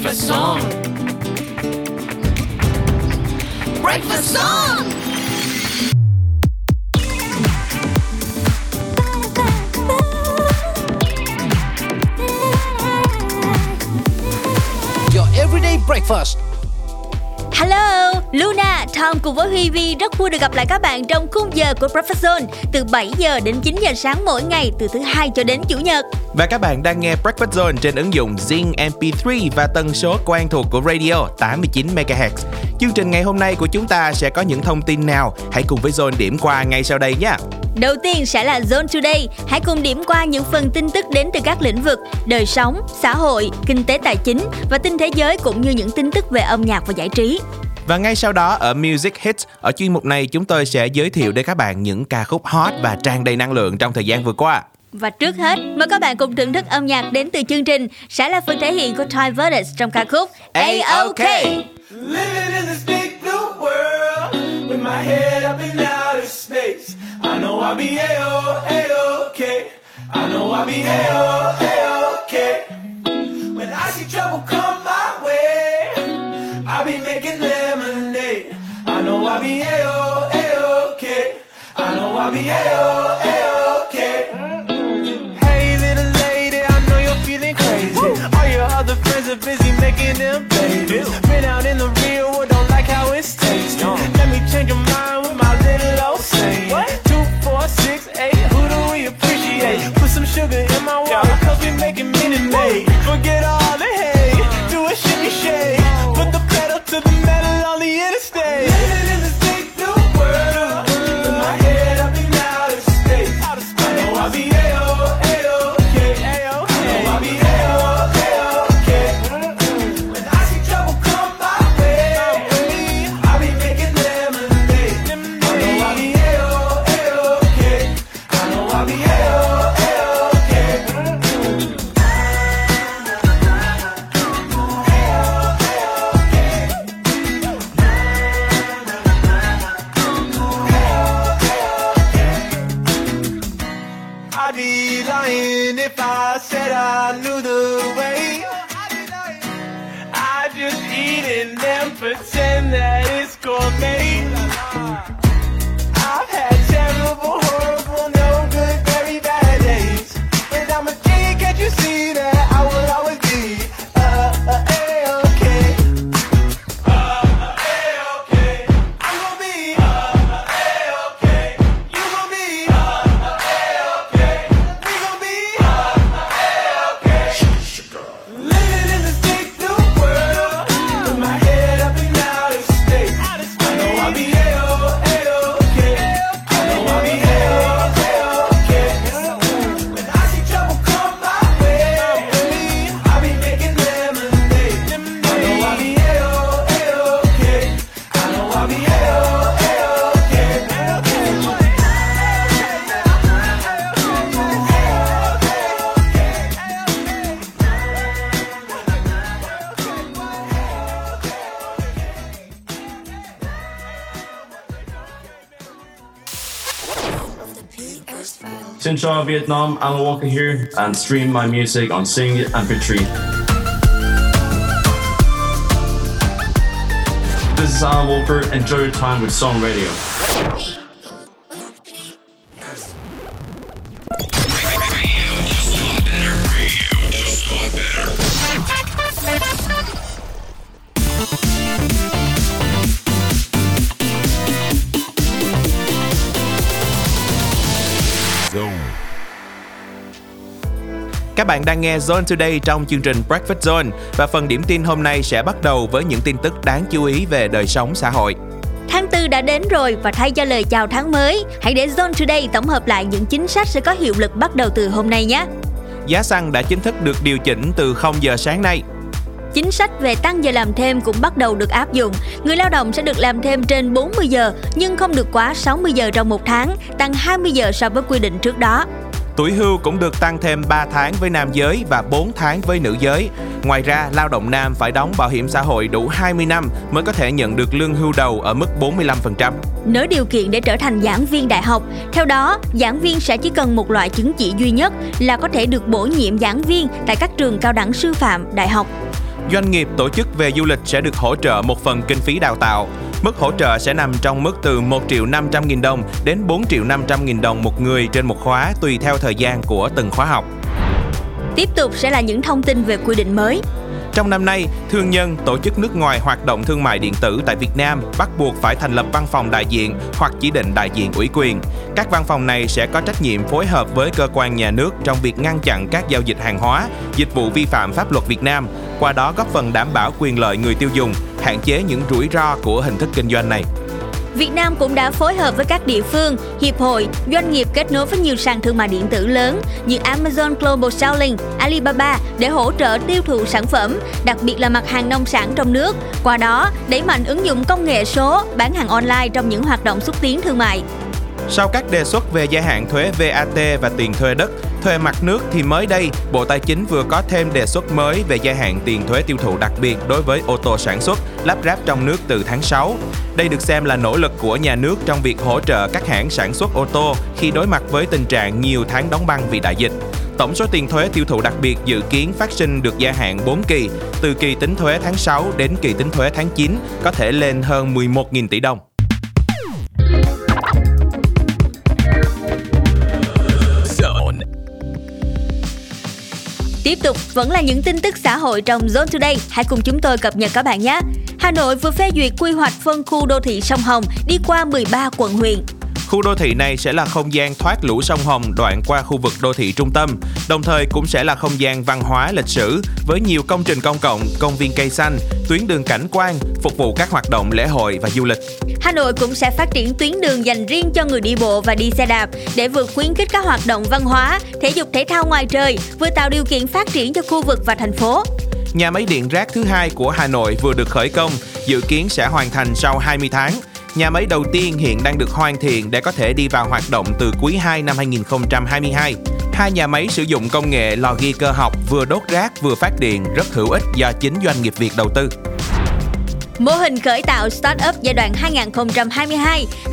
breakfast song. Breakfast song. Your everyday breakfast. Hello, Luna, Tom cùng với Huy Vi rất vui được gặp lại các bạn trong khung giờ của Breakfast Zone từ 7 giờ đến 9 giờ sáng mỗi ngày từ thứ hai cho đến chủ nhật. Và các bạn đang nghe Breakfast Zone trên ứng dụng Zing MP3 và tần số quen thuộc của radio 89 MHz. Chương trình ngày hôm nay của chúng ta sẽ có những thông tin nào? Hãy cùng với Zone điểm qua ngay sau đây nhé. Đầu tiên sẽ là Zone Today. Hãy cùng điểm qua những phần tin tức đến từ các lĩnh vực đời sống, xã hội, kinh tế tài chính và tin thế giới cũng như những tin tức về âm nhạc và giải trí. Và ngay sau đó ở Music Hits, ở chuyên mục này chúng tôi sẽ giới thiệu đến các bạn những ca khúc hot và tràn đầy năng lượng trong thời gian vừa qua. Và trước hết, mời các bạn cùng thưởng thức âm nhạc đến từ chương trình sẽ là phần thể hiện của Time Verdes trong ca khúc A-OK. Living in this big blue world with my head up in outer space. I know I'll be a-o, a-okay. I know I'll be a-o, a-okay. When I see trouble come my way, I'll be making lemonade. I know I'll be a-o, a-okay. I know I'll be a-o, a-okay. Them Xin chào Vietnam, I'm Walker here and stream my music on Sing MP3. This is Alan Walker. Enjoy your time with Song Radio. Bạn đang nghe Zone Today trong chương trình Breakfast Zone và phần điểm tin hôm nay sẽ bắt đầu với những tin tức đáng chú ý về đời sống xã hội. Tháng 4 đã đến rồi và thay cho lời chào tháng mới, hãy để Zone Today tổng hợp lại những chính sách sẽ có hiệu lực bắt đầu từ hôm nay nhé. Giá xăng đã chính thức được điều chỉnh từ 0 giờ sáng nay. Chính sách về tăng giờ làm thêm cũng bắt đầu được áp dụng. Người lao động sẽ được làm thêm trên 40 giờ nhưng không được quá 60 giờ trong một tháng, tăng 20 giờ so với quy định trước đó. Tuổi hưu cũng được tăng thêm 3 tháng với nam giới và 4 tháng với nữ giới. Ngoài ra, lao động nam phải đóng bảo hiểm xã hội đủ 20 năm mới có thể nhận được lương hưu đầu ở mức 45%. Nới điều kiện để trở thành giảng viên đại học. Theo đó, giảng viên sẽ chỉ cần một loại chứng chỉ duy nhất là có thể được bổ nhiệm giảng viên tại các trường cao đẳng sư phạm, đại học. Doanh nghiệp tổ chức về du lịch sẽ được hỗ trợ một phần kinh phí đào tạo. Mức hỗ trợ sẽ nằm trong mức từ 1 triệu 500 nghìn đồng đến 4 triệu 500 nghìn đồng một người trên một khóa tùy theo thời gian của từng khóa học. Tiếp tục sẽ là những thông tin về quy định mới. Trong năm nay, thương nhân, tổ chức nước ngoài hoạt động thương mại điện tử tại Việt Nam bắt buộc phải thành lập văn phòng đại diện hoặc chỉ định đại diện ủy quyền. Các văn phòng này sẽ có trách nhiệm phối hợp với cơ quan nhà nước trong việc ngăn chặn các giao dịch hàng hóa, dịch vụ vi phạm pháp luật Việt Nam, qua đó góp phần đảm bảo quyền lợi người tiêu dùng, hạn chế những rủi ro của hình thức kinh doanh này. Việt Nam cũng đã phối hợp với các địa phương, hiệp hội, doanh nghiệp kết nối với nhiều sàn thương mại điện tử lớn như Amazon Global Selling, Alibaba để hỗ trợ tiêu thụ sản phẩm, đặc biệt là mặt hàng nông sản trong nước. Qua đó, đẩy mạnh ứng dụng công nghệ số, bán hàng online trong những hoạt động xúc tiến thương mại. Sau các đề xuất về gia hạn thuế VAT và tiền thuê đất, thuê mặt nước thì mới đây, Bộ Tài chính vừa có thêm đề xuất mới về gia hạn tiền thuế tiêu thụ đặc biệt đối với ô tô sản xuất, lắp ráp trong nước từ tháng 6. Đây được xem là nỗ lực của nhà nước trong việc hỗ trợ các hãng sản xuất ô tô khi đối mặt với tình trạng nhiều tháng đóng băng vì đại dịch. Tổng số tiền thuế tiêu thụ đặc biệt dự kiến phát sinh được gia hạn 4 kỳ, từ kỳ tính thuế tháng 6 đến kỳ tính thuế tháng 9, có thể lên hơn 11.000 tỷ đồng. Tiếp tục, vẫn là những tin tức xã hội trong Zone Today. Hãy cùng chúng tôi cập nhật các bạn nhé. Hà Nội vừa phê duyệt quy hoạch phân khu đô thị sông Hồng đi qua 13 quận huyện. Khu đô thị này sẽ là không gian thoát lũ sông Hồng đoạn qua khu vực đô thị trung tâm, đồng thời cũng sẽ là không gian văn hóa lịch sử với nhiều công trình công cộng, công viên cây xanh, tuyến đường cảnh quan, phục vụ các hoạt động lễ hội và du lịch. Hà Nội cũng sẽ phát triển tuyến đường dành riêng cho người đi bộ và đi xe đạp để vừa khuyến khích các hoạt động văn hóa, thể dục thể thao ngoài trời, vừa tạo điều kiện phát triển cho khu vực và thành phố. Nhà máy điện rác thứ hai của Hà Nội vừa được khởi công, dự kiến sẽ hoàn thành sau 20 tháng. Nhà máy đầu tiên hiện đang được hoàn thiện để có thể đi vào hoạt động từ quý 2 năm 2022. Hai nhà máy sử dụng công nghệ lò ghi cơ học vừa đốt rác vừa phát điện, rất hữu ích do chính doanh nghiệp Việt đầu tư. Mô hình khởi tạo Startup giai đoạn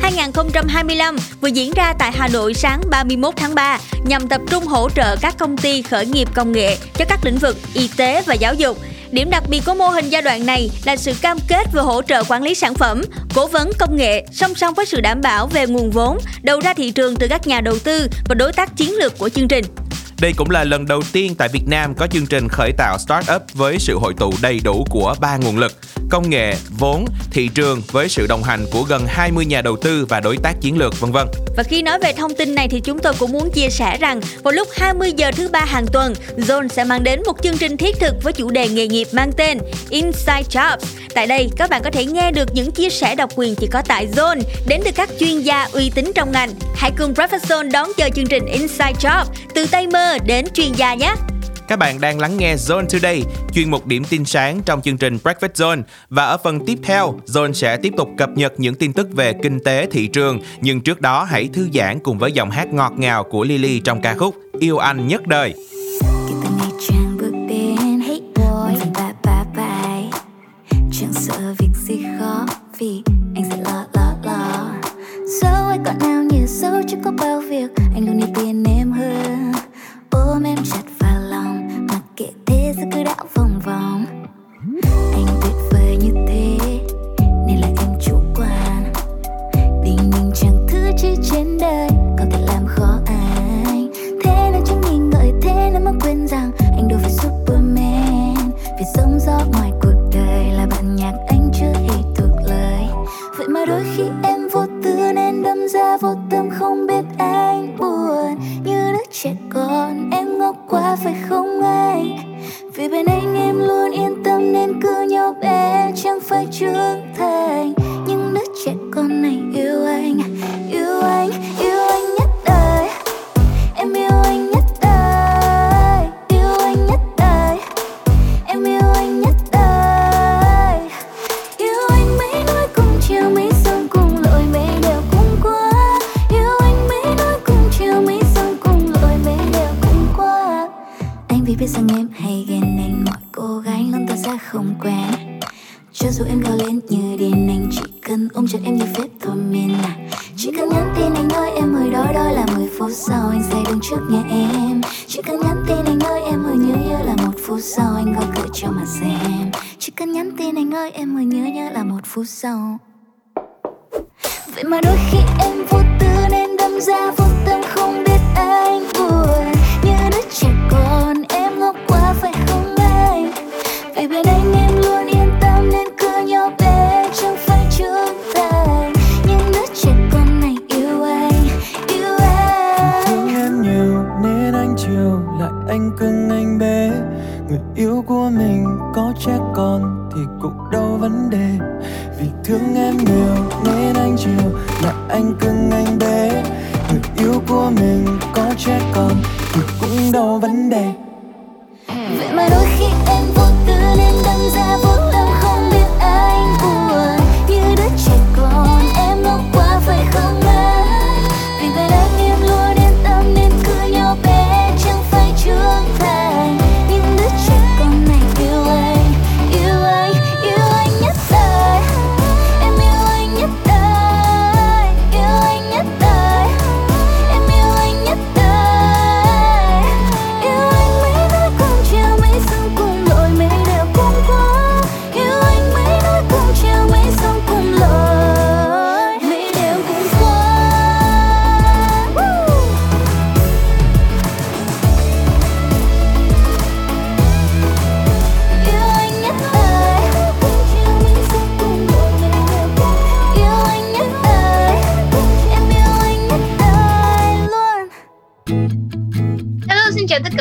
2022-2025 vừa diễn ra tại Hà Nội sáng 31 tháng 3 nhằm tập trung hỗ trợ các công ty khởi nghiệp công nghệ cho các lĩnh vực y tế và giáo dục. Điểm đặc biệt của mô hình giai đoạn này là sự cam kết về hỗ trợ quản lý sản phẩm, cố vấn công nghệ song song với sự đảm bảo về nguồn vốn đầu ra thị trường từ các nhà đầu tư và đối tác chiến lược của chương trình. Đây cũng là lần đầu tiên tại Việt Nam có chương trình khởi tạo startup với sự hội tụ đầy đủ của ba nguồn lực, công nghệ, vốn, thị trường với sự đồng hành của gần 20 nhà đầu tư và đối tác chiến lược vân vân. Và khi nói về thông tin này thì chúng tôi cũng muốn chia sẻ rằng vào lúc 20 giờ thứ ba hàng tuần, Zone sẽ mang đến một chương trình thiết thực với chủ đề nghề nghiệp mang tên Inside Jobs. Tại đây, các bạn có thể nghe được những chia sẻ độc quyền chỉ có tại Zone đến từ các chuyên gia uy tín trong ngành. Hãy cùng Professor Zone đón chờ chương trình Inside Job từ tay mơ đến chuyên gia nhé. Các bạn đang lắng nghe Zone Today, chuyên mục điểm tin sáng trong chương trình Breakfast Zone. Và ở phần tiếp theo, Zone sẽ tiếp tục cập nhật những tin tức về kinh tế thị trường. Nhưng trước đó hãy thư giãn cùng với giọng hát ngọt ngào của Lily trong ca khúc Yêu Anh Nhất Đời. Chẳng sợ việc gì khó Vì anh sẽ lo lo lo Dẫu ai còn nào như dẫu chưa có bao việc Anh luôn ưu tiên em hơn Ôm em chặt vào lòng, Mặc kệ thế giới cứ đảo vòng vòng. Anh tuyệt vời như thế, Nên là em chủ quan. Tình mình chẳng thứ chi trên đời, Có thể làm khó anh Thế nên chẳng nghi ngợi Thế nên mà quên rằng Anh đâu phải Superman. Vì sống gió ngoài cuộc đời Là bản nhạc anh chưa hề thuộc lời. Vậy mà đôi khi em vô tư Nên đâm ra vô tâm không biết anh trẻ con Em ngốc quá, phải không anh? Vì bên anh em luôn yên tâm Nên cứ nhau bé, Chẳng phải trưởng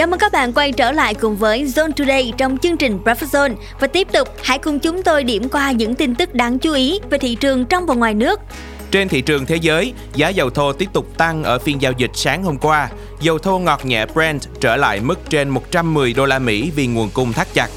Chào mừng các bạn quay trở lại cùng với Zone Today trong chương trình Breakfast Zone và tiếp tục hãy cùng chúng tôi điểm qua những tin tức đáng chú ý về thị trường trong và ngoài nước. Trên thị trường thế giới, giá dầu thô tiếp tục tăng ở phiên giao dịch sáng hôm qua. Dầu thô ngọt nhẹ Brent trở lại mức trên 110 đô la Mỹ vì nguồn cung thắt chặt.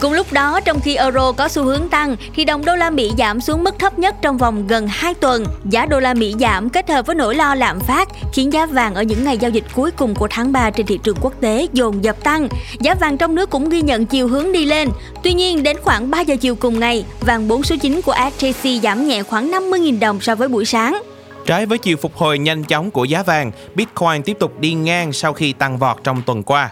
Cùng lúc đó, trong khi euro có xu hướng tăng thì đồng đô la Mỹ giảm xuống mức thấp nhất trong vòng gần 2 tuần. Giá đô la Mỹ giảm kết hợp với nỗi lo lạm phát khiến giá vàng ở những ngày giao dịch cuối cùng của tháng 3 trên thị trường quốc tế dồn dập tăng. Giá vàng trong nước cũng ghi nhận chiều hướng đi lên. Tuy nhiên, đến khoảng 3 giờ chiều cùng ngày, vàng 4 số 9 của SJC giảm nhẹ khoảng 50.000 đồng so với buổi sáng. Trái với chiều phục hồi nhanh chóng của giá vàng, Bitcoin tiếp tục đi ngang sau khi tăng vọt trong tuần qua.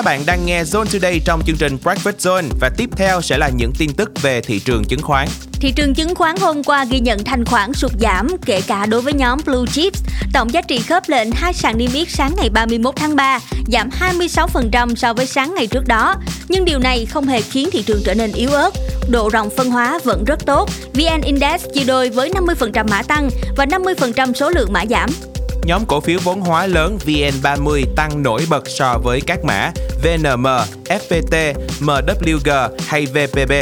Các bạn đang nghe Zone Today trong chương trình Breakfast Zone và tiếp theo sẽ là những tin tức về thị trường chứng khoán. Thị trường chứng khoán hôm qua ghi nhận thanh khoản sụt giảm kể cả đối với nhóm Blue Chips. Tổng giá trị khớp lệnh hai sàn niêm yết sáng ngày 31 tháng 3 giảm 26% so với sáng ngày trước đó. Nhưng điều này không hề khiến thị trường trở nên yếu ớt. Độ rộng phân hóa vẫn rất tốt. VN Index chia đôi với 50% mã tăng và 50% số lượng mã giảm. Nhóm cổ phiếu vốn hóa lớn VN30 tăng nổi bật so với các mã VNM, FPT, MWG hay VPB.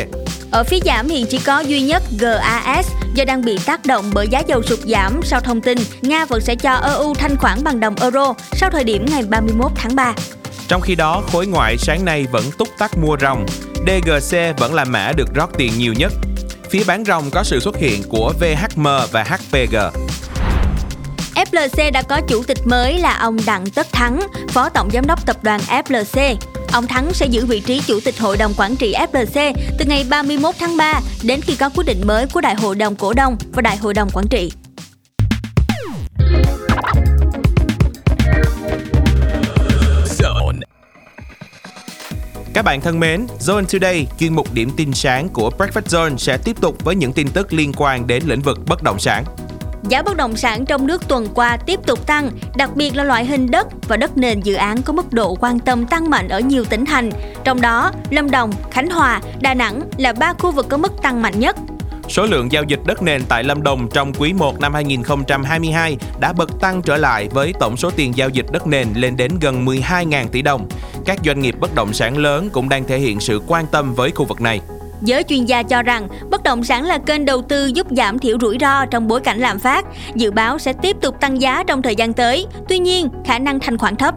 Ở phía giảm hiện chỉ có duy nhất GAS do đang bị tác động bởi giá dầu sụt giảm sau thông tin Nga vẫn sẽ cho EU thanh khoản bằng đồng euro sau thời điểm ngày 31 tháng 3. Trong khi đó, khối ngoại sáng nay vẫn túc tắc mua ròng. DGC vẫn là mã được rót tiền nhiều nhất. Phía bán ròng có sự xuất hiện của VHM và HPG. FLC đã có chủ tịch mới là ông Đặng Tất Thắng, phó tổng giám đốc tập đoàn FLC. Ông Thắng sẽ giữ vị trí chủ tịch hội đồng quản trị FLC từ ngày 31 tháng 3 đến khi có quyết định mới của đại hội đồng cổ đông và đại hội đồng quản trị. Các bạn thân mến, Zone Today, chuyên mục điểm tin sáng của Breakfast Zone sẽ tiếp tục với những tin tức liên quan đến lĩnh vực bất động sản. Giá bất động sản trong nước tuần qua tiếp tục tăng, đặc biệt là loại hình đất và đất nền dự án có mức độ quan tâm tăng mạnh ở nhiều tỉnh thành. Trong đó, Lâm Đồng, Khánh Hòa, Đà Nẵng là ba khu vực có mức tăng mạnh nhất. Số lượng giao dịch đất nền tại Lâm Đồng trong quý 1 năm 2022 đã bật tăng trở lại với tổng số tiền giao dịch đất nền lên đến gần 12.000 tỷ đồng. Các doanh nghiệp bất động sản lớn cũng đang thể hiện sự quan tâm với khu vực này. Giới chuyên gia cho rằng bất động sản là kênh đầu tư giúp giảm thiểu rủi ro trong bối cảnh lạm phát, dự báo sẽ tiếp tục tăng giá trong thời gian tới. Tuy nhiên, khả năng thanh khoản thấp.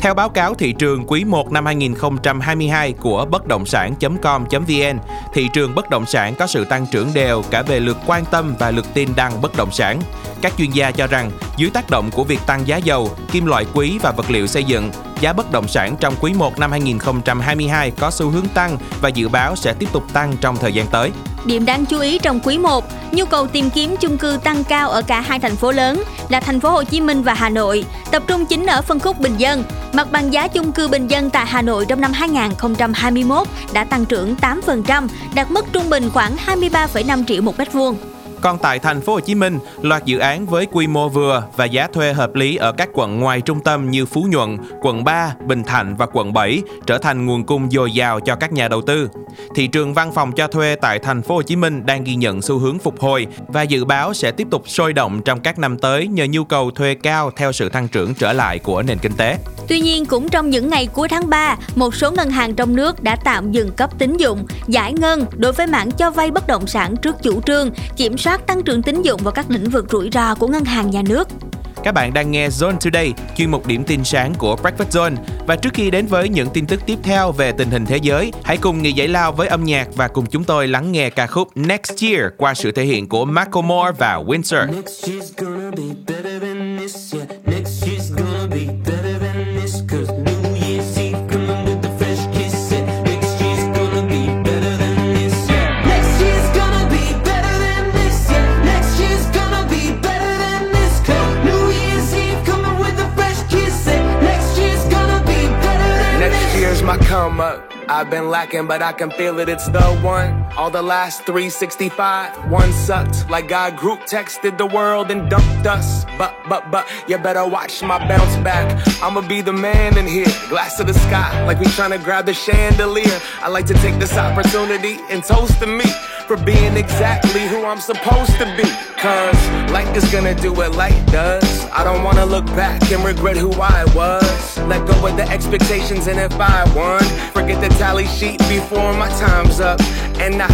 Theo báo cáo thị trường quý 1 năm 2022 của bất động sản.com.vn, thị trường bất động sản có sự tăng trưởng đều cả về lượt quan tâm và lượt tin đăng bất động sản. Các chuyên gia cho rằng, dưới tác động của việc tăng giá dầu, kim loại quý và vật liệu xây dựng, giá bất động sản trong quý 1 năm 2022 có xu hướng tăng và dự báo sẽ tiếp tục tăng trong thời gian tới. Điểm đáng chú ý trong quý 1, nhu cầu tìm kiếm chung cư tăng cao ở cả hai thành phố lớn là thành phố Hồ Chí Minh và Hà Nội, tập trung chính ở phân khúc bình dân. Mặt bằng giá chung cư bình dân tại Hà Nội trong năm 2021 đã tăng trưởng 8%, đạt mức trung bình khoảng 23,5 triệu một mét vuông. Còn tại thành phố Hồ Chí Minh, loạt dự án với quy mô vừa và giá thuê hợp lý ở các quận ngoài trung tâm như Phú Nhuận, quận 3, Bình Thạnh và quận 7 trở thành nguồn cung dồi dào cho các nhà đầu tư. Thị trường văn phòng cho thuê tại thành phố Hồ Chí Minh đang ghi nhận xu hướng phục hồi và dự báo sẽ tiếp tục sôi động trong các năm tới nhờ nhu cầu thuê cao theo sự tăng trưởng trở lại của nền kinh tế. Tuy nhiên, cũng trong những ngày cuối tháng 3, một số ngân hàng trong nước đã tạm dừng cấp tín dụng, giải ngân đối với mảng cho vay bất động sản trước chủ trương, kiểm soát tăng trưởng tín dụng vào các lĩnh vực rủi ro của ngân hàng nhà nước. Các bạn đang nghe Zone Today, chuyên mục điểm tin sáng của Breakfast Zone. Và trước khi đến với những tin tức tiếp theo về tình hình thế giới, hãy cùng nghỉ giải lao với âm nhạc và cùng chúng tôi lắng nghe ca khúc Next Year qua sự thể hiện của Macklemore và Windsor. Next year's gonna be better than this year. I come up. I've been lacking, but I can feel it. It's the one. All the last 365, one sucked. Like God group texted the world and dumped us. But, but, but, you better watch my bounce back. I'ma be the man in here. Glass to the sky, like we tryna grab the chandelier. I like to take this opportunity and toast to me for being exactly who I'm supposed to be. Cause life is gonna do what life does. I don't wanna look back and regret who I was. Let go of the expectations, and if I won, forget the tally sheet before my time's up. And I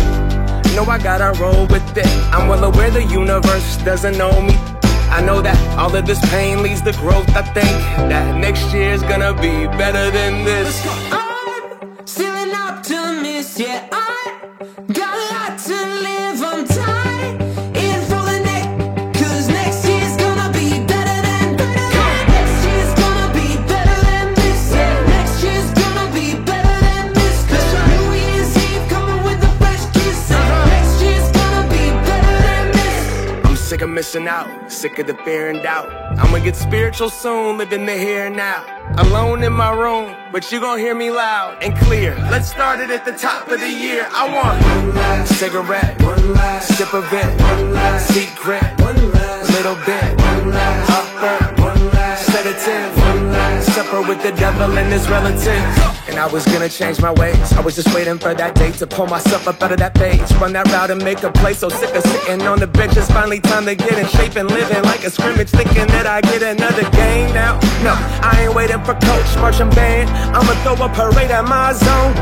know I gotta roll with it. I'm well aware the universe doesn't know me. I know that all of this pain leads to growth. I think that next year's gonna be better than this. I'm still an optimist, yeah. I missing out, sick of the fear and doubt. I'ma get spiritual soon, living the here and now. Alone in my room, but you gon' hear me loud and clear. Let's start it at the top of the year. I want one last cigarette, one last sip of it, one last secret, one last little bit, one last upper, one last sedative, supper with the devil and his relatives. And I was gonna change my ways. I was just waiting for that day to pull myself up out of that page, run that route and make a play. So sick of sitting on the bench, it's finally time to get in shape and living like a scrimmage, thinking that I get another game now. No, I ain't waiting for coach, marching band. I'ma throw a parade at my zone.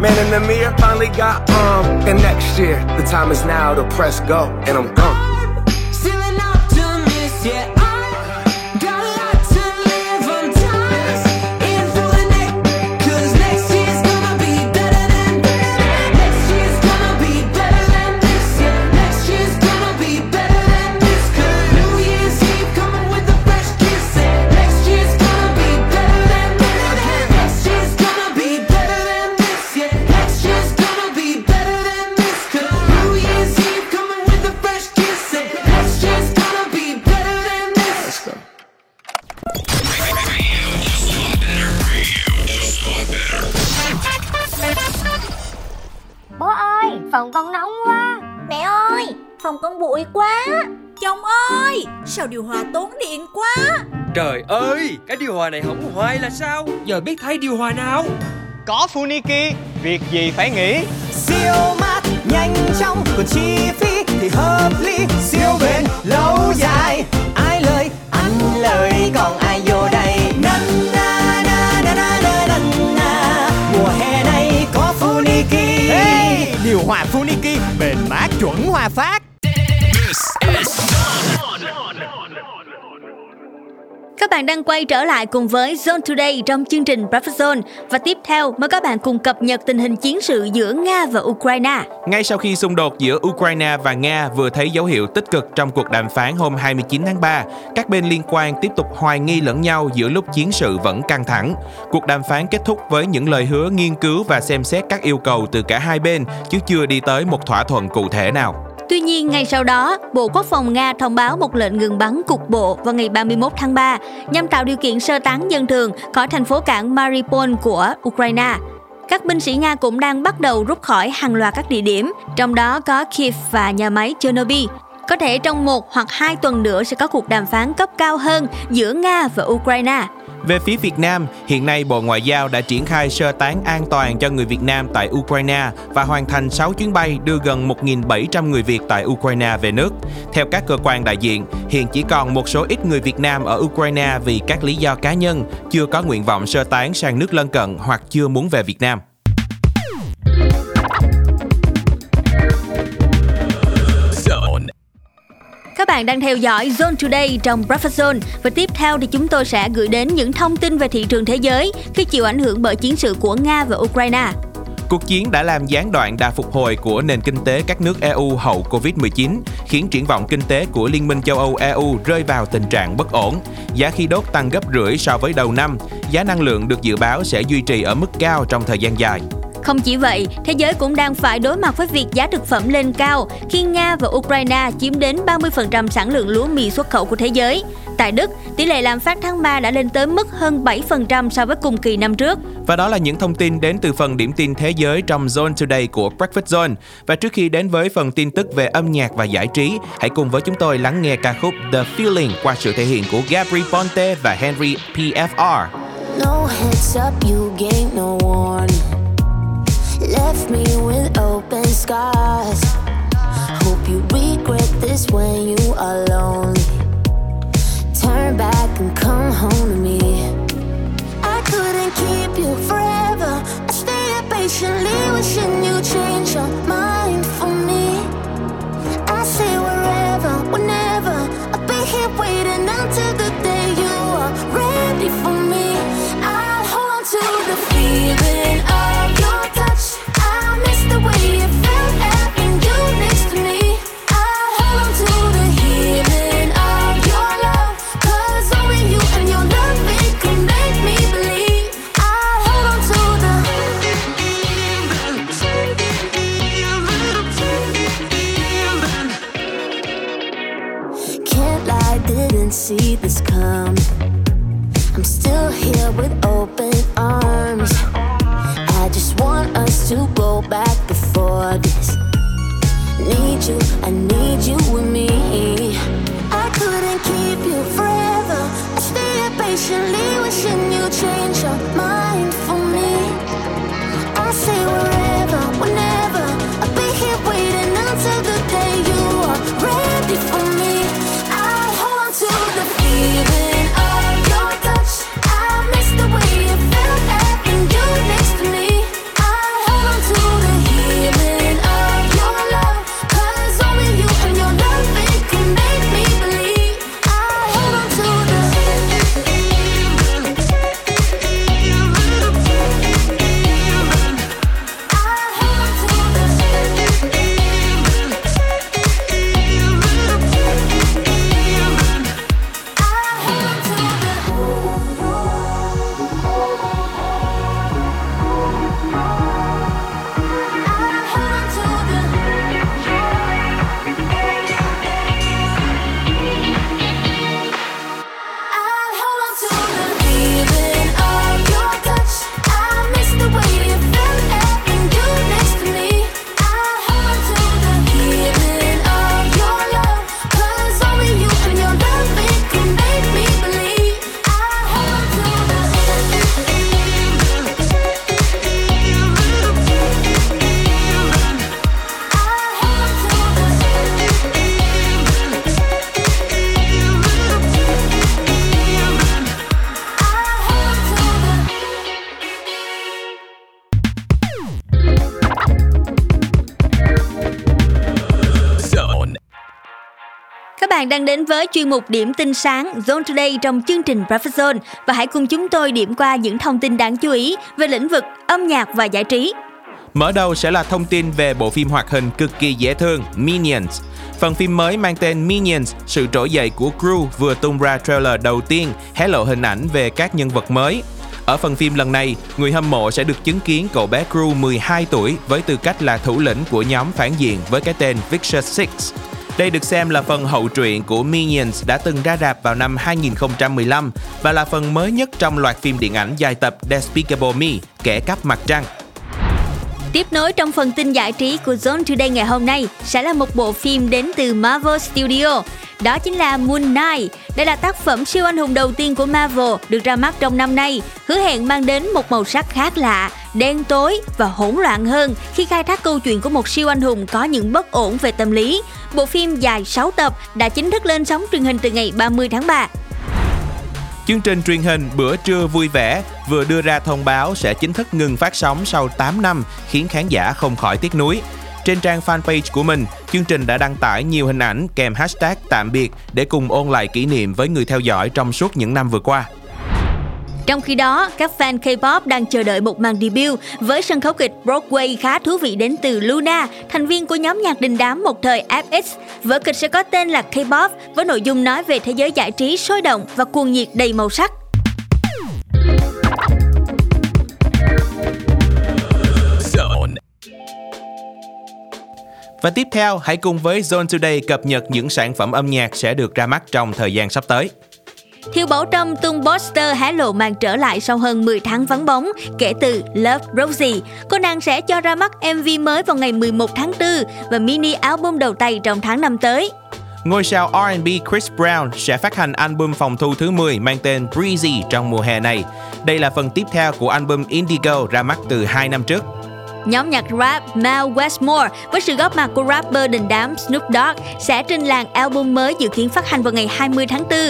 Man in the mirror finally got um. And next year, the time is now to press go, and I'm gone. Still an optimist, yeah. sao điều hòa tốn điện quá? Trời ơi, cái điều hòa này hỏng hoài là sao? Giờ biết thay điều hòa nào? Có Funiki, việc gì phải nghĩ? Siêu mát, nhanh chóng, còn chi phí thì hợp lý. Siêu bền, lâu dài, ai lời, ăn lời, còn ai vô đây? Năn na na na na na na na. Mùa hè này có Funiki. Hey! Điều hòa Funiki, bền mát chuẩn hòa phát. Các bạn đang quay trở lại cùng với Zone Today trong chương trình Breakfast Zone và tiếp theo mời các bạn cùng cập nhật tình hình chiến sự giữa Nga và Ukraine. Ngay sau khi xung đột giữa Ukraine và Nga vừa thấy dấu hiệu tích cực trong cuộc đàm phán hôm 29 tháng 3, các bên liên quan tiếp tục hoài nghi lẫn nhau giữa lúc chiến sự vẫn căng thẳng. Cuộc đàm phán kết thúc với những lời hứa nghiên cứu và xem xét các yêu cầu từ cả hai bên, chứ chưa đi tới một thỏa thuận cụ thể nào. Tuy nhiên, ngay sau đó, Bộ Quốc phòng Nga thông báo một lệnh ngừng bắn cục bộ vào ngày 31 tháng 3 nhằm tạo điều kiện sơ tán dân thường khỏi thành phố cảng Mariupol của Ukraine. Các binh sĩ Nga cũng đang bắt đầu rút khỏi hàng loạt các địa điểm, trong đó có Kiev và nhà máy Chernobyl. Có thể trong một hoặc hai tuần nữa sẽ có cuộc đàm phán cấp cao hơn giữa Nga và Ukraine. Về phía Việt Nam, hiện nay Bộ Ngoại giao đã triển khai sơ tán an toàn cho người Việt Nam tại Ukraine và hoàn thành 6 chuyến bay đưa gần 1.700 người Việt tại Ukraine về nước. Theo các cơ quan đại diện, hiện chỉ còn một số ít người Việt Nam ở Ukraine vì các lý do cá nhân, chưa có nguyện vọng sơ tán sang nước lân cận hoặc chưa muốn về Việt Nam. Các bạn đang theo dõi Zone Today trong Breakfast Zone và tiếp theo thì chúng tôi sẽ gửi đến những thông tin về thị trường thế giới khi chịu ảnh hưởng bởi chiến sự của Nga và Ukraine. Cuộc chiến đã làm gián đoạn đà phục hồi của nền kinh tế các nước EU hậu Covid-19, khiến triển vọng kinh tế của Liên minh châu Âu EU rơi vào tình trạng bất ổn. Giá khí đốt tăng gấp rưỡi so với đầu năm, giá năng lượng được dự báo sẽ duy trì ở mức cao trong thời gian dài. Không chỉ vậy, thế giới cũng đang phải đối mặt với việc giá thực phẩm lên cao khi Nga và Ukraine chiếm đến 30% sản lượng lúa mì xuất khẩu của thế giới. Tại Đức, tỷ lệ lạm phát tháng 3 đã lên tới mức hơn 7% so với cùng kỳ năm trước. Và đó là những thông tin đến từ phần điểm tin thế giới trong Zone Today của Breakfast Zone. Và trước khi đến với phần tin tức về âm nhạc và giải trí, hãy cùng với chúng tôi lắng nghe ca khúc The Feeling qua sự thể hiện của Gabri Ponte và Henry PFR. No heads up, you gave no warning. Left me with open scars. Hope you regret this when you are lonely. Turn back and come home to me. I couldn't keep you forever. I stayed patiently wishing you change your mind đến với chuyên mục điểm tin sáng Zone Today trong chương trình Breakfast Zone và hãy cùng chúng tôi điểm qua những thông tin đáng chú ý về lĩnh vực âm nhạc và giải trí. Mở đầu sẽ là thông tin về bộ phim hoạt hình cực kỳ dễ thương Minions. Phần phim mới mang tên Minions, sự trỗi dậy của Gru vừa tung ra trailer đầu tiên, hé lộ hình ảnh về các nhân vật mới. Ở phần phim lần này, người hâm mộ sẽ được chứng kiến cậu bé Gru 12 tuổi với tư cách là thủ lĩnh của nhóm phản diện với cái tên Vicious Six. Đây được xem là phần hậu truyện của Minions đã từng ra rạp vào năm 2015 và là phần mới nhất trong loạt phim điện ảnh dài tập Despicable Me, kẻ cắp mặt trăng. Tiếp nối trong phần tin giải trí của Zone Today ngày hôm nay sẽ là một bộ phim đến từ Marvel Studio. Đó chính là Moon Knight. Đây là tác phẩm siêu anh hùng đầu tiên của Marvel được ra mắt trong năm nay, hứa hẹn mang đến một màu sắc khác lạ, đen tối và hỗn loạn hơn khi khai thác câu chuyện của một siêu anh hùng có những bất ổn về tâm lý. Bộ phim dài 6 tập đã chính thức lên sóng truyền hình từ ngày 30 tháng 3. Chương trình truyền hình Bữa trưa vui vẻ vừa đưa ra thông báo sẽ chính thức ngừng phát sóng sau 8 năm, khiến khán giả không khỏi tiếc nuối. Trên trang fanpage của mình, chương trình đã đăng tải nhiều hình ảnh kèm hashtag tạm biệt để cùng ôn lại kỷ niệm với người theo dõi trong suốt những năm vừa qua. Trong khi đó, các fan K-pop đang chờ đợi một màn debut với sân khấu kịch Broadway khá thú vị đến từ Luna, thành viên của nhóm nhạc đình đám một thời FX. Vở kịch sẽ có tên là K-pop với nội dung nói về thế giới giải trí sôi động và cuồng nhiệt đầy màu sắc. Và tiếp theo, hãy cùng với Zone Today cập nhật những sản phẩm âm nhạc sẽ được ra mắt trong thời gian sắp tới. Thiêu Bảo Trâm tung poster hé lộ màn trở lại sau hơn 10 tháng vắng bóng, kể từ Love Rosie. Cô nàng sẽ cho ra mắt MV mới vào ngày 11 tháng 4 và mini album đầu tay trong tháng năm tới. Ngôi sao R&B Chris Brown sẽ phát hành album phòng thu thứ 10 mang tên Breezy trong mùa hè này. Đây là phần tiếp theo của album Indigo ra mắt từ 2 năm trước. Nhóm nhạc rap Mal Westmore với sự góp mặt của rapper đình đám Snoop Dogg sẽ trình làng album mới dự kiến phát hành vào ngày 20 tháng 4.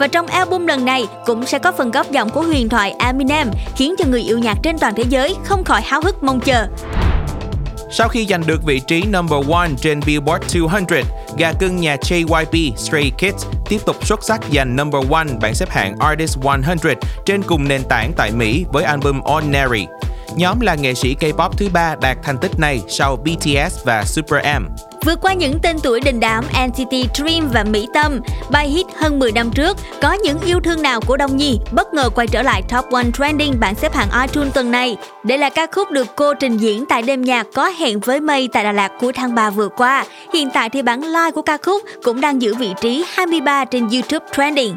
Và trong album lần này cũng sẽ có phần góp giọng của huyền thoại Eminem khiến cho người yêu nhạc trên toàn thế giới không khỏi háo hức mong chờ. Sau khi giành được vị trí number one trên Billboard 200, gà cưng nhà JYP Stray Kids tiếp tục xuất sắc giành number one bảng xếp hạng Artist 100 trên cùng nền tảng tại Mỹ với album Ordinary. Nhóm là nghệ sĩ K-pop thứ ba đạt thành tích này sau BTS và Super M. Vượt qua những tên tuổi đình đám NCT Dream và Mỹ Tâm, bài hit hơn 10 năm trước, có những yêu thương nào của Đông Nhi bất ngờ quay trở lại Top 1 Trending bảng xếp hạng iTunes tuần này. Đây là ca khúc được cô trình diễn tại đêm nhạc có hẹn với mây tại Đà Lạt cuối tháng 3 vừa qua. Hiện tại thì bản live của ca khúc cũng đang giữ vị trí 23 trên YouTube Trending.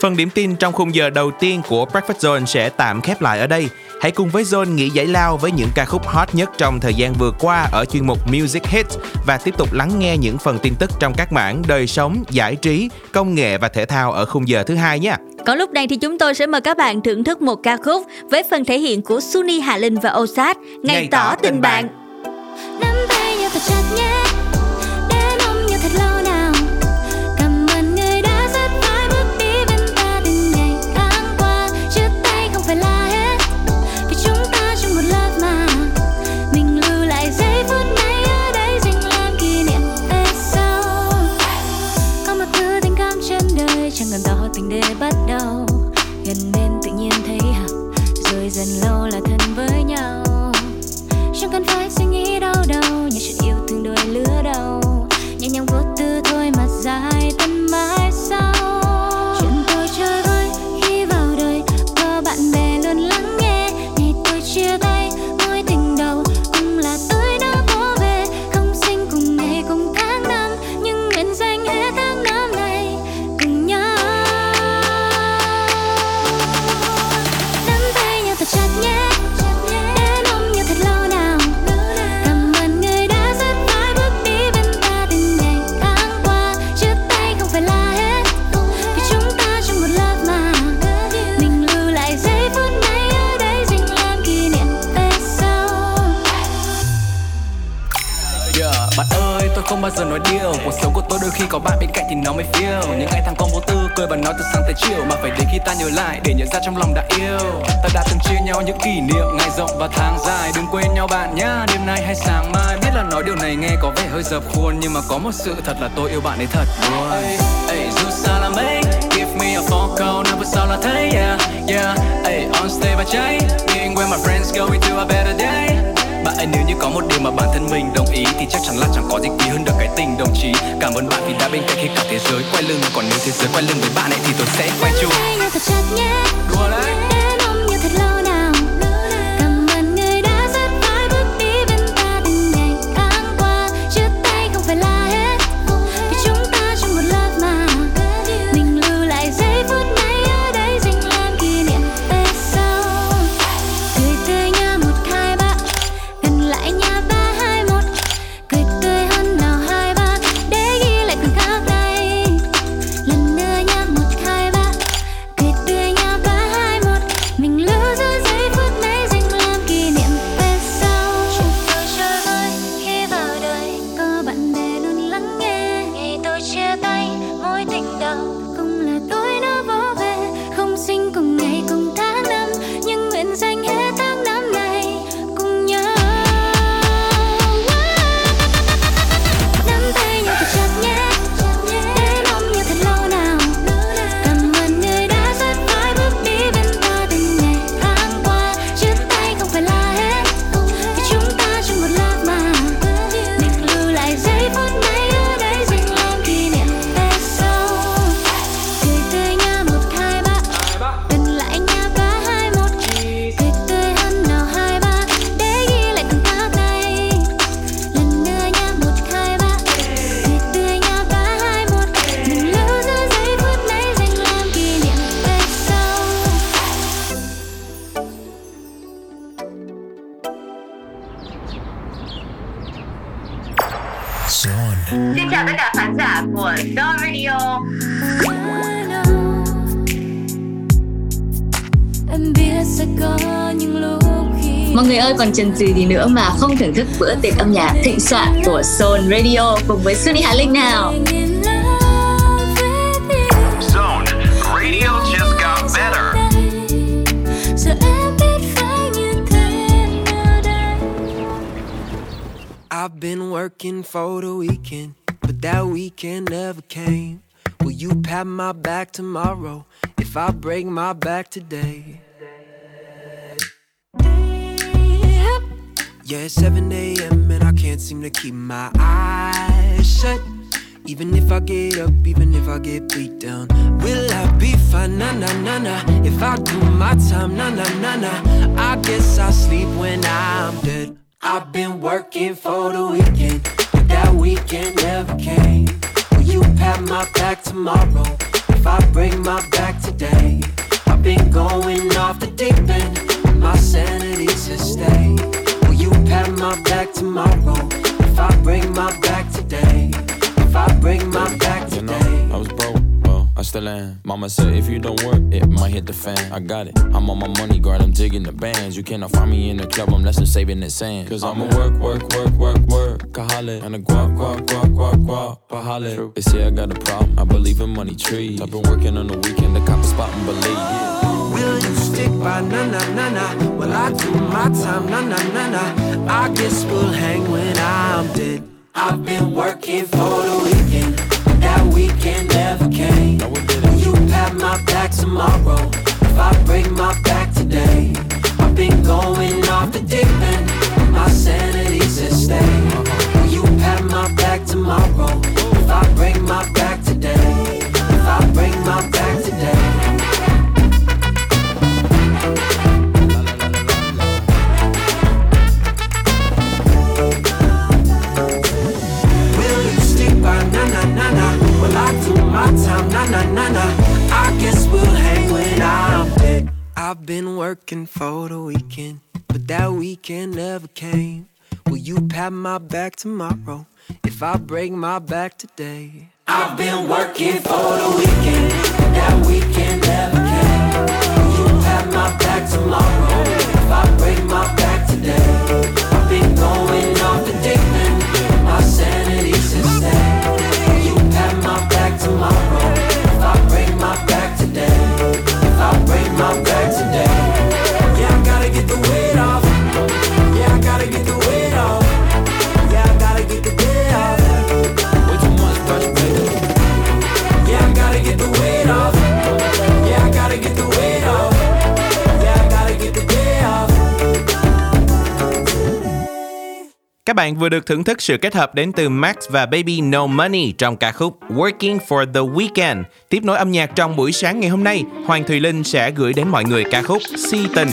Phần điểm tin trong khung giờ đầu tiên của Breakfast Zone sẽ tạm khép lại ở đây. Hãy cùng với Zone nghỉ giải lao với những ca khúc hot nhất trong thời gian vừa qua ở chuyên mục Music Hits và tiếp tục lắng nghe những phần tin tức trong các mảng đời sống, giải trí, công nghệ và thể thao ở khung giờ thứ hai nhé. Còn lúc này thì chúng tôi sẽ mời các bạn thưởng thức một ca khúc với phần thể hiện của Sunny Hà Linh và Osat, Ngày, Ngày tỏ tình bạn. bạn. Nắm tay nhau thật chặt nhé có bạn bên cạnh thì nó mới feel. Những ngày tháng con vô tư cười và nói từ sáng tới chiều mà phải đến khi ta nhớ lại để nhận ra trong lòng đã yêu. Ta đã từng chia nhau những kỷ niệm ngày rộng và tháng dài. Đừng quên nhau bạn nhá đêm nay hay sáng mai. Biết là nói điều này nghe có vẻ hơi dập khuôn nhưng mà có một sự thật là tôi yêu bạn ấy thật luôn. Hey, dù xa là mấy? Give me a phone call nào vừa sau là thấy yeah yeah. Hey, on stage và cháy. Being where my friends go into a better day ơi nếu như có một điều mà bản thân mình đồng ý thì chắc chắn là chẳng có gì quý hơn được cái tình đồng chí. Cảm ơn bạn vì đã bên cạnh khi cả thế giới quay lưng. Còn nếu thế giới quay lưng với bạn ấy thì tôi sẽ quay chung. Thật chặt nhé. Đùa đấy Xin chào tất cả khán giả của Zone Radio. em biết sẽ có những lúc Mọi người ơi, còn chần chừ gì nữa mà không thưởng thức bữa tiệc âm nhạc thịnh soạn của Soul Radio cùng với Sunny Hà Linh nào. Been working for the weekend, but that weekend never came. Will you pat my back tomorrow if I break my back today? Yeah, it's 7 a.m. and I can't seem to keep my eyes shut. Even if I get up, even if I get beat down, will I be fine? Nah, nah, nah, nah. If I do my time, nah, nah, nah, nah. I guess I'll sleep when I'm dead. I've been working for the weekend, but that weekend never came. Will you pat my back tomorrow if I break my back today? I've been going off the deep end, my sanity's at stake. Will you pat my back tomorrow if I break my back today? If I break my back today? You know. I was broke, I still am. Mama said if you don't work, it might hit the fan. I got it. I'm on my money guard, I'm digging the bands. You cannot find me in the club unless I'm saving the sand. Cause I'ma work, work, work, work, work. Kahale. And a guap, guap, guap, guap, guap. Bahale. They say I got a problem. I believe in money trees. I've been working on the weekend to cop a spot and believe. Yeah. Oh, will you stick by na na na na? Will I do my time na na na na? I guess we'll hang when I'm dead. I've been working for the tomorrow if I break my back today? I've been going off the deep end, working for the weekend, but that weekend never came. Will you pat my back tomorrow if I break my back today? I've been working for the weekend, but that weekend never came. Will you pat my back tomorrow if I break my back today? I've been going off the deep end, my sanity sustained. Will you pat my back tomorrow if I break my back today? If I break my back các bạn vừa được thưởng thức sự kết hợp đến từ Max và Baby No Money trong ca khúc Working for the Weekend. Tiếp nối âm nhạc trong buổi sáng ngày hôm nay, Hoàng Thùy Linh sẽ gửi đến mọi người ca khúc Si Tình.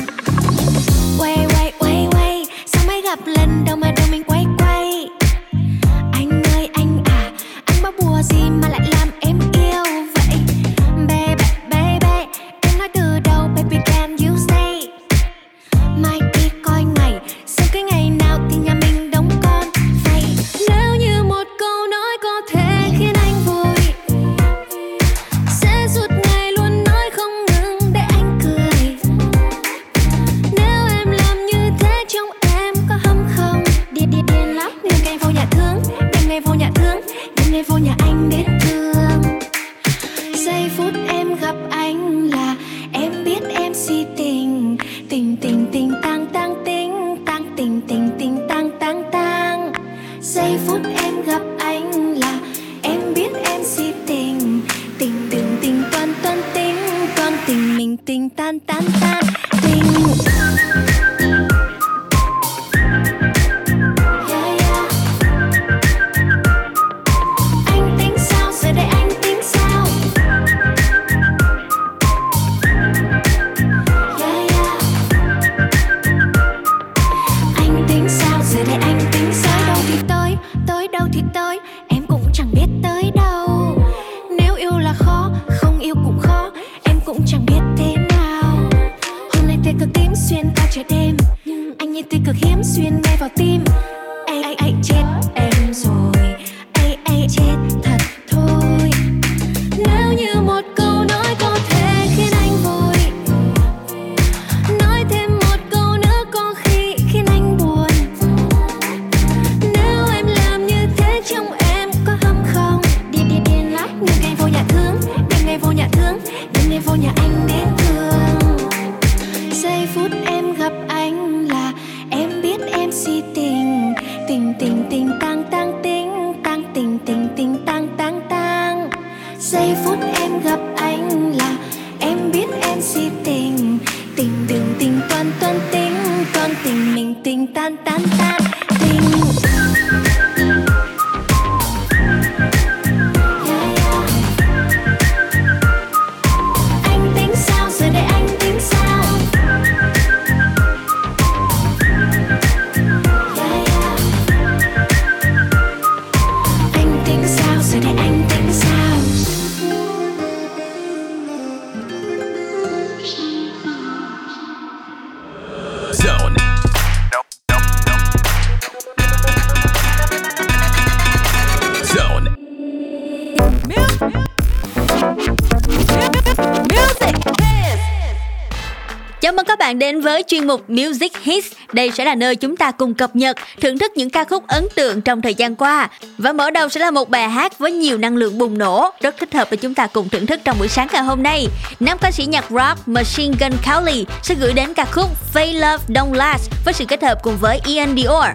Chuyên mục Music Hits. Đây sẽ là nơi chúng ta cùng cập nhật, thưởng thức những ca khúc ấn tượng trong thời gian qua. Và mở đầu sẽ là một bài hát với nhiều năng lượng bùng nổ, rất thích hợp để chúng ta cùng thưởng thức trong buổi sáng ngày hôm nay. Nam ca sĩ nhạc rock Machine Gun Kelly sẽ gửi đến ca khúc Fake Love Don't Last với sự kết hợp cùng với Ian Dior.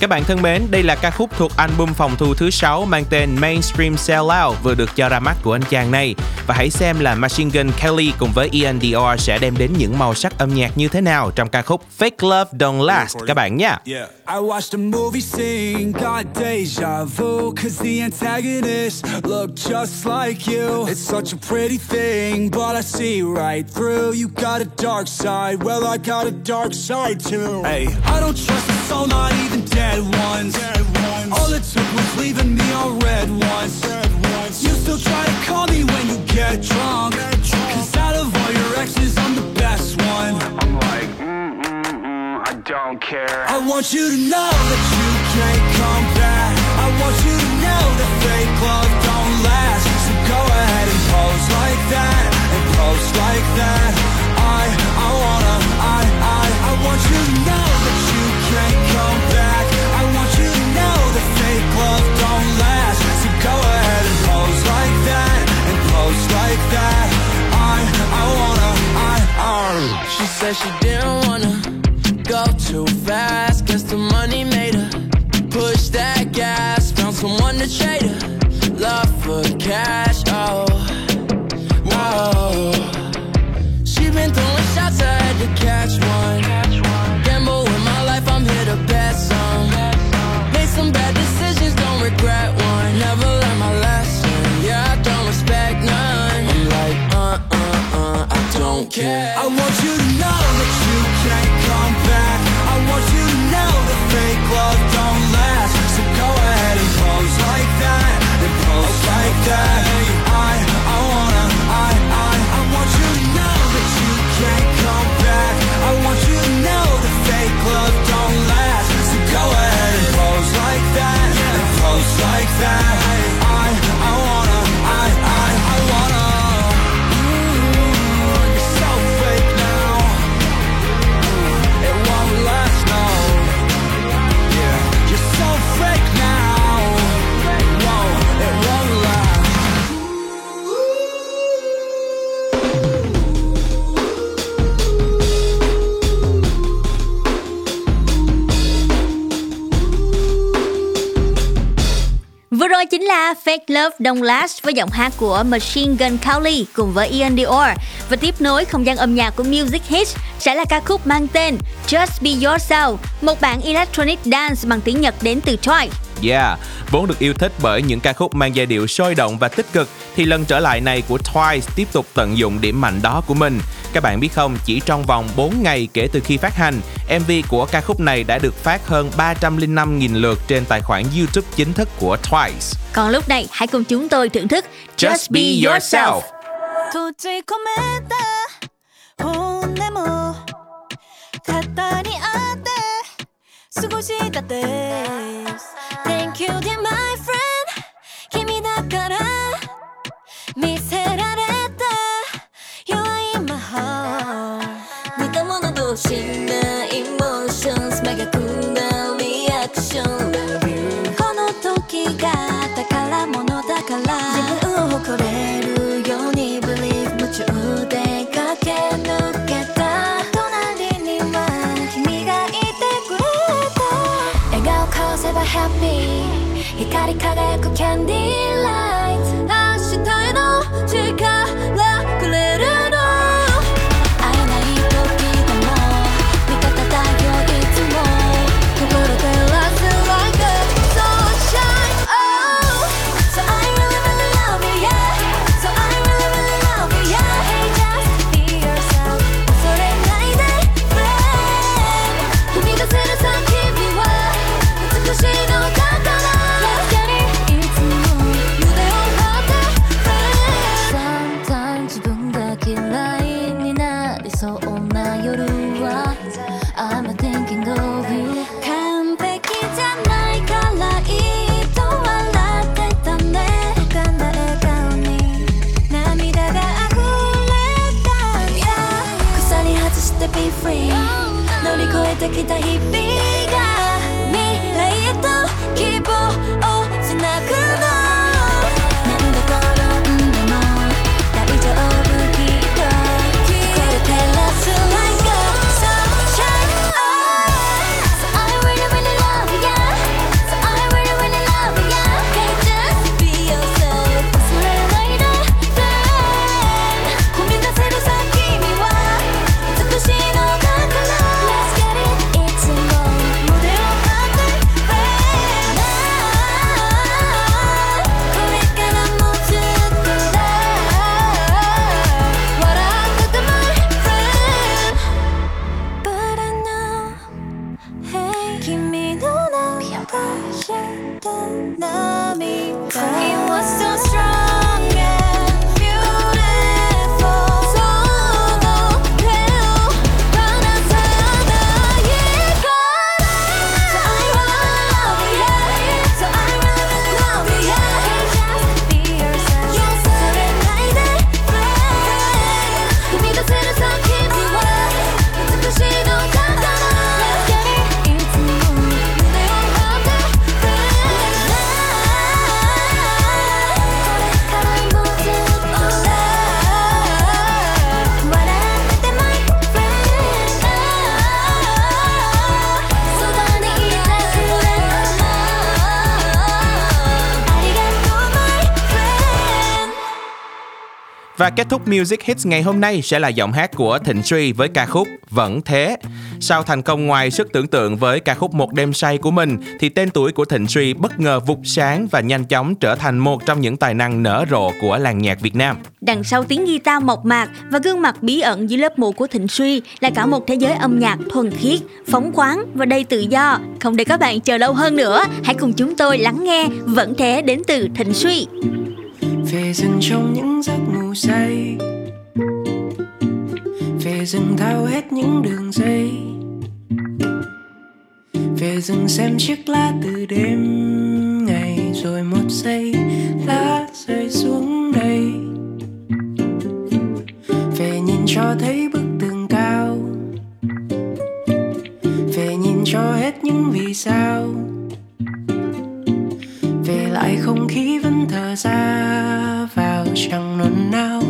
Các bạn thân mến, đây là ca khúc thuộc album phòng thu thứ 6 mang tên Mainstream Sell Out vừa được cho ra mắt của anh chàng này. Và hãy xem là Machine Gun Kelly cùng với Ian Dior sẽ đem đến những màu sắc âm nhạc như thế nào trong ca khúc Fake Love Don't Last các bạn nhé. Yeah. I watched a movie scene, got deja vu, cause the antagonist looked just like you. It's such a pretty thing, but I see right through. You got a dark side, well, I got a dark side too. Hey, I don't trust a soul, not even dead ones. All it took was leaving me on red ones. You still try to call me when you get drunk. Cause out of all your exes, I'm the best one. I'm like, I don't care. I want you to know that you can't come back. I want you to know that fake love don't last. So go ahead and pose like that, and post like that. I, I wanna, I, I, I want you to know that you said she didn't wanna go too fast. Guess the money made her push that gas. Found someone to trade her love for cash. Oh, oh. She been throwing shots, I had to catch one. Gamble with my life, I'm here to bet some. Made some bad decisions, don't regret one. Never. Care. I want you to know that you can't come back. I want you to know that fake love don't last. So go ahead and pose like that, and pose like that. I, I wanna, I, I, I want you to know that you can't come back. I want you to know that fake love don't last. So go ahead and pose like that, and pose like that. Chính là Fake Love Don't Last với giọng hát của Machine Gun Kelly cùng với Ian Dior và tiếp nối không gian âm nhạc của Music Hits sẽ là ca khúc mang tên Just Be Yourself, một bản electronic dance bằng tiếng Nhật đến từ Troy. Yeah, vốn được yêu thích bởi những ca khúc mang giai điệu sôi động và tích cực thì lần trở lại này của Twice tiếp tục tận dụng điểm mạnh đó của mình. Các bạn biết không, chỉ trong vòng 4 ngày kể từ khi phát hành, MV của ca khúc này đã được phát hơn 305.000 lượt trên tài khoản YouTube chính thức của Twice. Còn lúc này hãy cùng chúng tôi thưởng thức Just Be Yourself. 閉じ込めた本音も語り合って 過ごしたです Thank you dear my friend. 君だから見せられた。弱い魔法。似た者同士ね Happy. 光り輝くキャンディー Và kết thúc Music Hits ngày hôm nay sẽ là giọng hát của Thịnh Suy với ca khúc Vẫn Thế. Sau thành công ngoài sức tưởng tượng với ca khúc Một đêm say của mình thì tên tuổi của Thịnh Suy bất ngờ vụt sáng và nhanh chóng trở thành một trong những tài năng nở rộ của làng nhạc Việt Nam. Đằng sau tiếng guitar mộc mạc và gương mặt bí ẩn dưới lớp mũ của Thịnh Suy là cả một thế giới âm nhạc thuần khiết, phóng khoáng và đầy tự do. Không để các bạn chờ lâu hơn nữa, hãy cùng chúng tôi lắng nghe Vẫn Thế đến từ Thịnh Suy về rừng trong những giấc ngủ say. Về rừng thao hết những đường dây. Về rừng xem chiếc lá từ đêm ngày, rồi một giây lá rơi xuống đây. Về nhìn cho thấy bức tường cao. Về nhìn cho hết những vì sao. Về lại không khí vẫn thở ra vào chẳng nôn nao.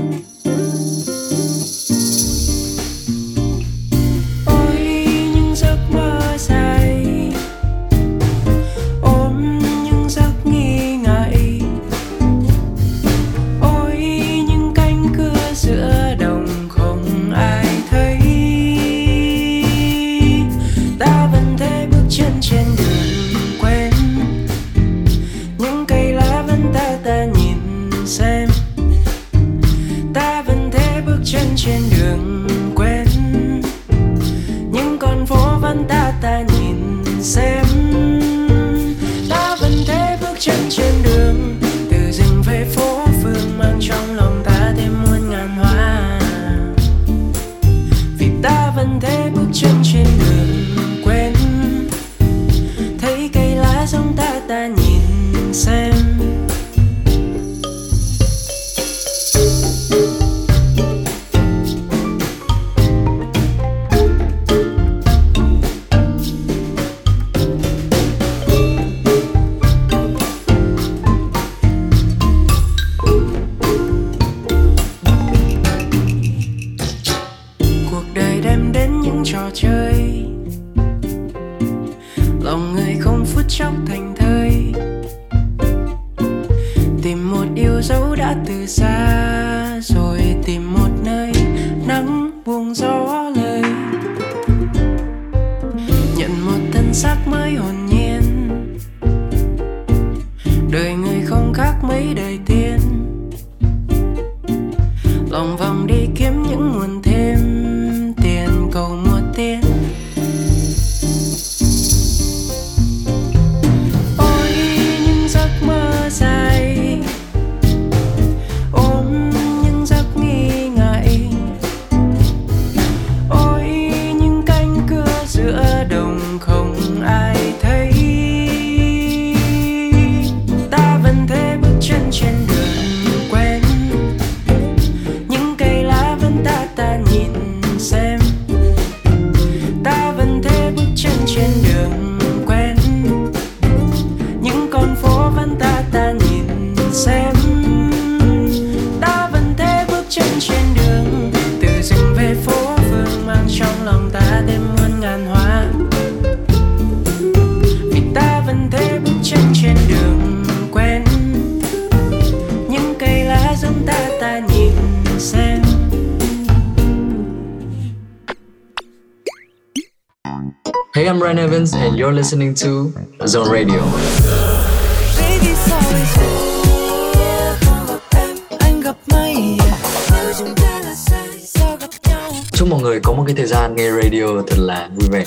Bước I'm Ryan Evans, and you're listening to Zone Radio. Chúc mọi người có một cái thời gian nghe radio thật là vui vẻ.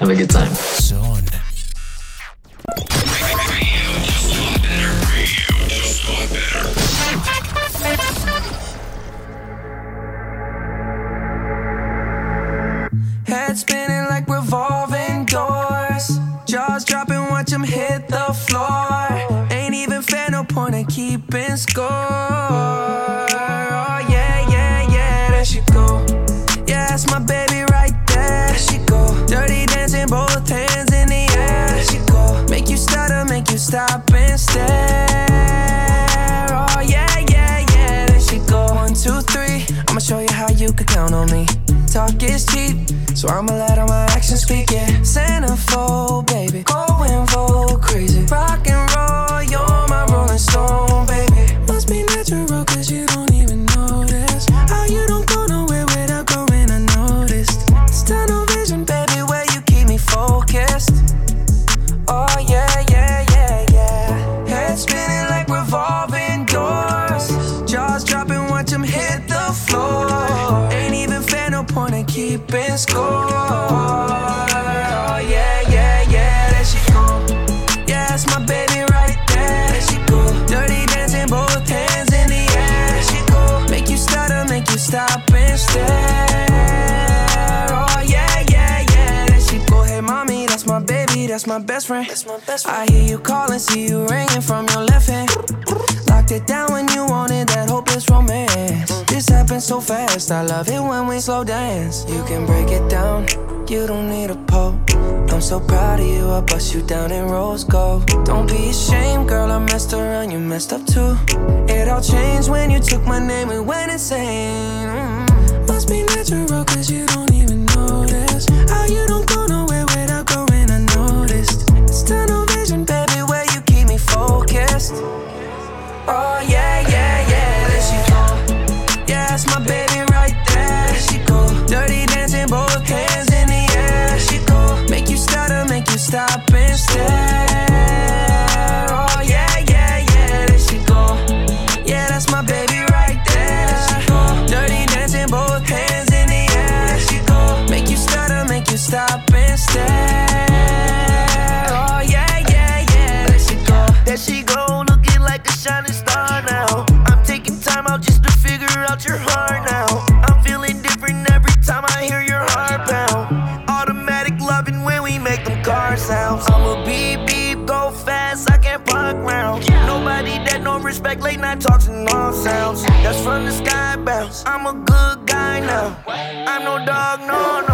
Have a good time. Keeping score. Oh, yeah, yeah, yeah, there she go. Yeah, that's my baby right there. There she go. Dirty dancing, both hands in the air. There she go. Make you stutter, make you stop and stare. Oh, yeah, yeah, yeah, there she go. One, two, three. I'ma show you how you can count on me. Talk is cheap, so I'ma let all my actions speak. Yeah, centerfold, baby, going my best friend. That's my best friend. I hear you calling, see you ringing from your left hand. Locked it down when you wanted that hopeless romance. This happens so fast. I love it when we slow dance. You can break it down. You don't need a pole. I'm so proud of you. I bust you down in rose gold. Don't be ashamed, girl. I messed around. You messed up too. It all changed when you took my name. We went insane. Mm. Must be natural, cause you don't talks and all sounds. That's from the sky bounce. I'm a good guy now. I'm no dog, no, no,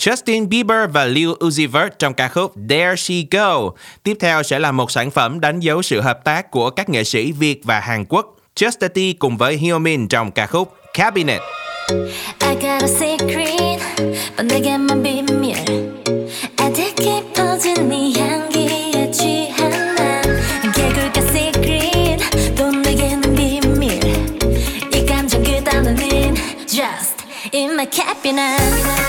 Justin Bieber và Lil Uzi Vert trong ca khúc There She Go. Tiếp theo sẽ là một sản phẩm đánh dấu sự hợp tác của các nghệ sĩ Việt và Hàn Quốc. Just T cùng với Hyomin trong ca khúc Cabinet. I got a secret 뻔내게만 비밀 아득히 퍼진 네 향기에 취한 난 개굴가 secret 또 내게는 비밀 이 감정 그 단어는 just in my cabinet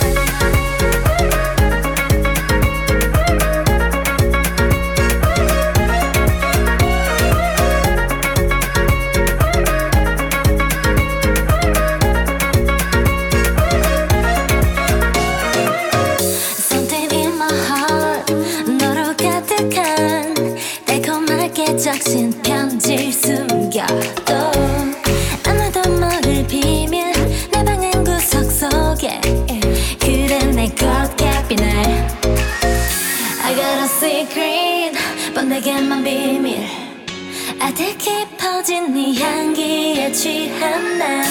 퍼진 네 향기에 취한 난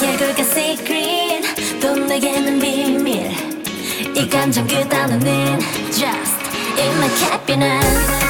개굴가 secret. 또 내게는 비밀. 이 감정 그 단어는 just in my cabinet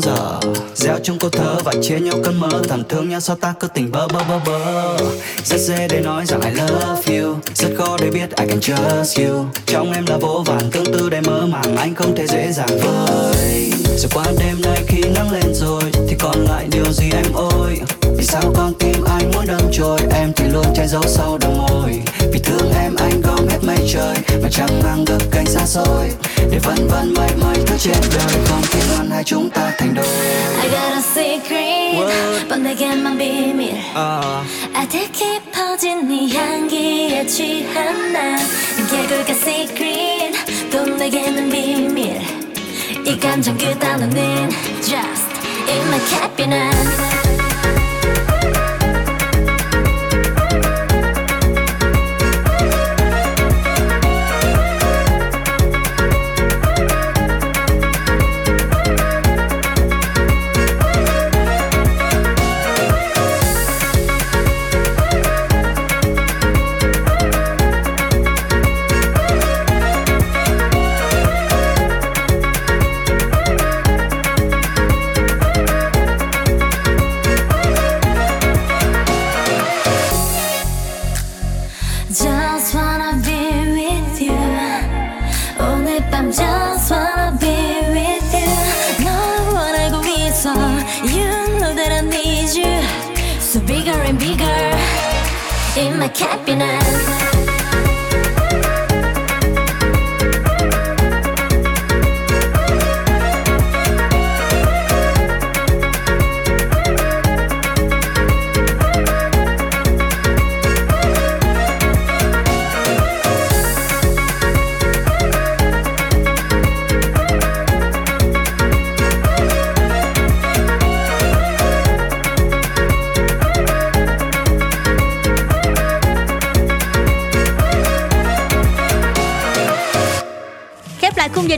trong bao giờ. Gieo trong câu thơ và chia nhau cơn mơ. Thầm thương nhau sao ta cứ tình bơ bơ bơ bơ. Rất dễ để nói rằng I love you. Rất khó để biết I can trust you. Trong em là vô vàn tương tư để mơ màng. Anh không thể dễ dàng với. Rồi qua đêm nay khi nắng lên rồi, Thì còn lại điều gì em ơi Vì sao con tim đâm trôi Em thì luôn che giấu sau đôi môi Vì thương em anh gom hết mây trời Mà chẳng mang được cánh xa xôi Để vân vân mây mây thứ trên đời Không khi ngoan hai chúng ta thành đôi I got a secret 뻔내게만 비밀 아, 아득히 퍼진 네 향기에 취한 난 개굴가 secret 또 내게는 비밀 이 감정 그 단어는 just in my cabinet In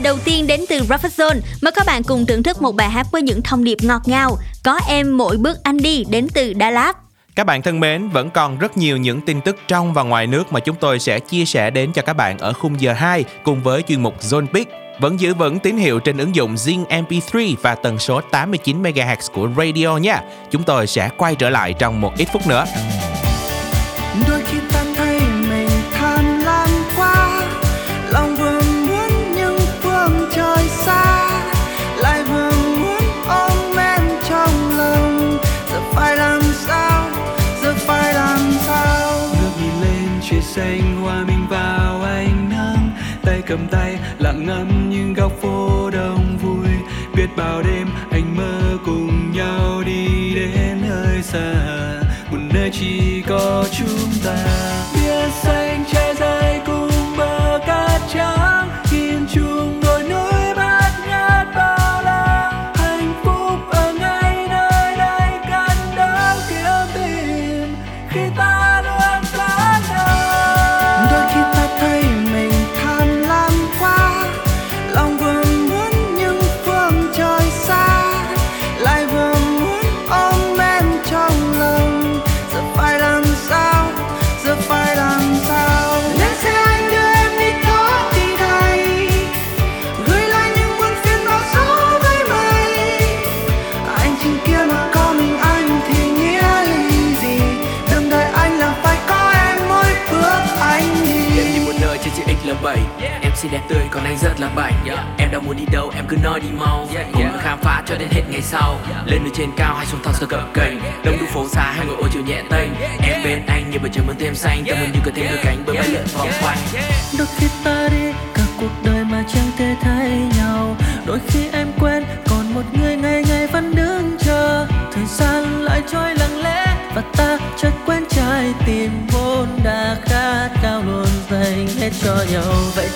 đầu tiên đến từ Rapid Mời các bạn cùng thưởng thức một bài hát với những thông điệp ngọt ngào. Có em mỗi bước anh đi đến từ Đà Lạt. Các bạn thân mến, vẫn còn rất nhiều những tin tức trong và ngoài nước mà chúng tôi sẽ chia sẻ đến cho các bạn ở khung giờ 2 cùng với chuyên mục Zone Pick. Vẫn giữ vững tín hiệu trên ứng dụng Zing MP3 và tần số 89 MHz của radio nha. Chúng tôi sẽ quay trở lại trong một ít phút nữa. Trời xanh hòa mình vào ánh nắng. Tay cầm tay, lặng ngắm những góc phố đông vui. Biết bao đêm anh mơ cùng nhau đi đến nơi xa. Một nơi chỉ có chúng ta. Bia xanh trên đi mau. Cùng yeah. khám phá cho đến hết ngày sau. Lên nơi trên cao hay xuống thấp sơ cập cành. Đông đúc phố xa hay ngồi ô chiều nhẹ tênh. Em bên anh như bầu trời mơn thêm xanh. Ta muốn như có thêm đôi cánh bởi bay lượn vòng quanh. Đôi khi ta đi cả cuộc đời mà chẳng thể thấy nhau. Đôi khi em quên còn một người ngày ngày vẫn đứng chờ. Thời gian lại trôi lặng lẽ và ta chợt quên trái tim vốn đã khát khao luôn dành hết cho nhau. Vậy